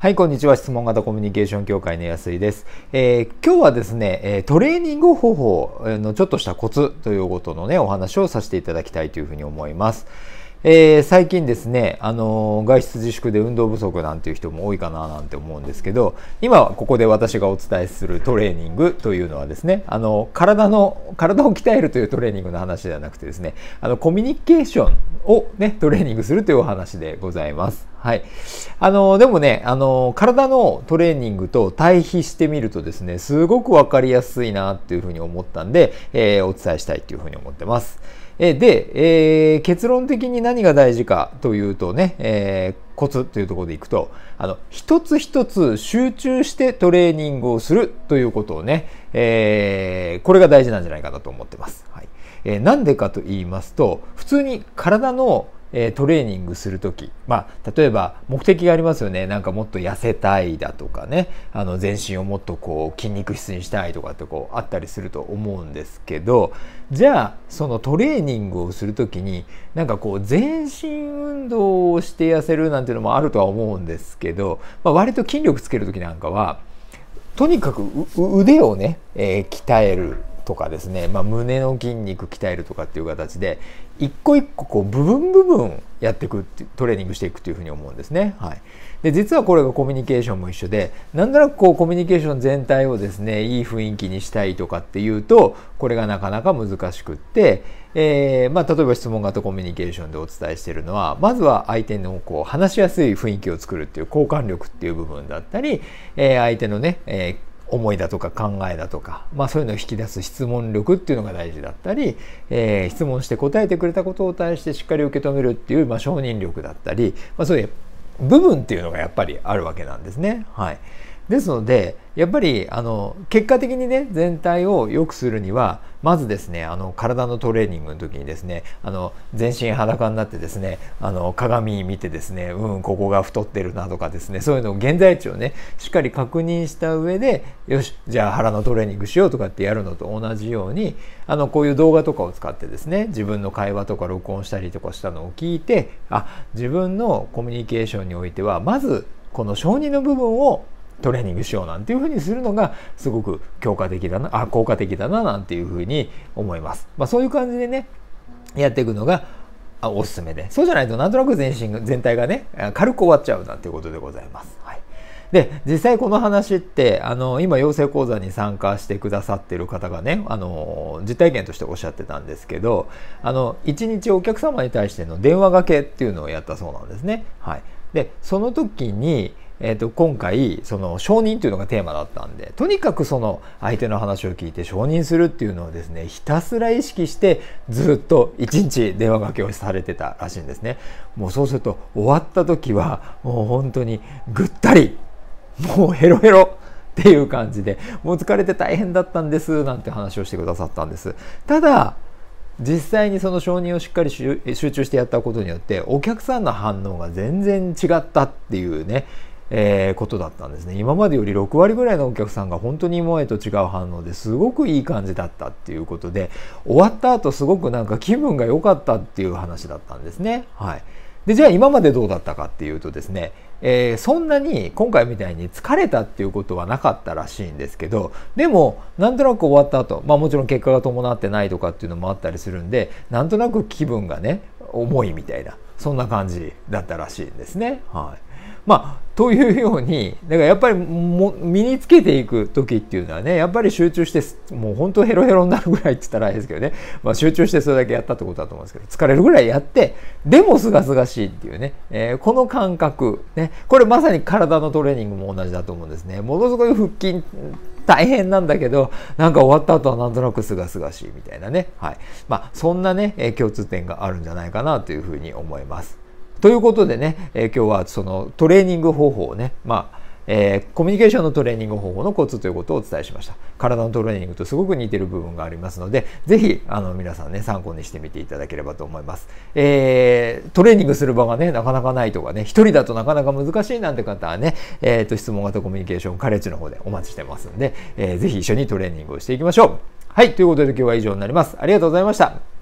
はい、こんにちは。質問型コミュニケーション協会の安井です。えー、今日はですね、トレーニング方法のちょっとしたコツということのね、お話をさせていただきたいというふうに思います。えー、最近ですね、あのー、外出自粛で運動不足なんていう人も多いかななんて思うんですけど、今ここで私がお伝えするトレーニングというのはですね、あの、体の、体を鍛えるというトレーニングの話ではなくてですね、あの、コミュニケーションをね、トレーニングするというお話でございます。はい。あの、でもね、あの、体のトレーニングと対比してみるとですね、すごくわかりやすいなっていうふうに思ったんで、えー、お伝えしたいというふうに思ってます。えで、えー、結論的に何が大事かというとね、えー、コツというところでいくと、あの、一つ一つ集中してトレーニングをするということをね、えー、これが大事なんじゃないかなと思ってます。はい。えー、なんでかと言いますと、普通に体のえトレーニングする時。まあ例えば目的がありますよね。なんかもっと痩せたいだとかね。あの全身をもっとこう筋肉質にしたいとかってこうあったりすると思うんですけど。じゃあそのトレーニングをする時になんかこう全身運動をして痩せるなんていうのもあるとは思うんですけど、まあ、割と筋力つける時なんかはとにかく腕をね、えー、鍛える。とかですね、まあ、胸の筋肉鍛えるとかっていう形で一個一個こう部分部分やっていくってトレーニングしていくというふうに思うんですね。はい、で実はこれがコミュニケーションも一緒でなんとなくこうコミュニケーション全体をですねいい雰囲気にしたいとかっていうとこれがなかなか難しくって、えー、まあ、例えば質問型コミュニケーションでお伝えしているのはまずは相手のこう話しやすい雰囲気を作るっていう交換力っていう部分だったり、えー、相手のね、えー思いだとか考えだとか、まあそういうのを引き出す質問力っていうのが大事だったり、えー、質問して答えてくれたことを対してしっかり受け止めるっていう、まあ、承認力だったり、まあそういう部分っていうのがやっぱりあるわけなんですね。はい。ですので、やっぱりあの結果的にね全体を良くするにはまずですねあの体のトレーニングの時にですねあの全身裸になってですねあの鏡見てですねうんここが太ってるなとかですねそういうのを現在地をねしっかり確認した上でよしじゃあ腹のトレーニングしようとかってやるのと同じようにあのこういう動画とかを使ってですね自分の会話とか録音したりとかしたのを聞いてあ自分のコミュニケーションにおいてはまずこの承認の部分をトレーニングしようなんていうふうにするのがすごく強化的だなあ効果的だななんていうふうに思います。まあ、そういう感じでねやっていくのがおすすめでそうじゃないとなんとなく全身全体がね軽く終わっちゃうなんていうことでございます。はいで実際この話ってあの今養成講座に参加してくださってる方がねあの実体験としておっしゃってたんですけどあの1日お客様に対しての電話がけっていうのをやったそうなんですね。はい、でその時にえー、と今回その承認というのがテーマだったんでとにかくその相手の話を聞いて承認するっていうのをですねひたすら意識してずっと一日電話かけをされてたらしいんですね。もうそうすると終わった時はもう本当にぐったりもうヘロヘロっていう感じでもう疲れて大変だったんですなんて話をしてくださったんです。ただ実際にその承認をしっかり集中してやったことによってお客さんの反応が全然違ったっていうねえー、ことだったんですね今までより6割ぐらいのお客さんが本当に今までと違う反応ですごくいい感じだったっていうことで終わった後すごくなんか気分が良かったっていう話だったんですね。はい、でじゃあ今までどうだったかっていうとですね、えー、そんなに今回みたいに疲れたっていうことはなかったらしいんですけどでもなんとなく終わった後まあもちろん結果が伴ってないとかっていうのもあったりするんでなんとなく気分がね重いみたいなそんな感じだったらしいんですね。はいまあというようにだからやっぱりも身につけていく時っていうのはねやっぱり集中してもう本当ヘロヘロになるぐらいって言ったらあれですけどね、まあ、集中してそれだけやったってことだと思うんですけど疲れるぐらいやってでもすがすがしいっていうね、えー、この感覚ね。これまさに体のトレーニングも同じだと思うんですね。ものすごい腹筋大変なんだけどなんか終わった後はなんとなくすがすがしいみたいなね。はい。まあそんなね共通点があるんじゃないかなというふうに思います。ということでね、えー、今日はそのトレーニング方法をね、まあえー、コミュニケーションのトレーニング方法のコツということをお伝えしました。体のトレーニングとすごく似てる部分がありますので、ぜひ、あの、皆さんね、参考にしてみていただければと思います。えー、トレーニングする場がね、なかなかないとかね、一人だとなかなか難しいなんて方はね、えっ、ー、と、質問型コミュニケーションカレッジの方でお待ちしてますんで、えー、ぜひ一緒にトレーニングをしていきましょう。はい、ということで今日は以上になります。ありがとうございました。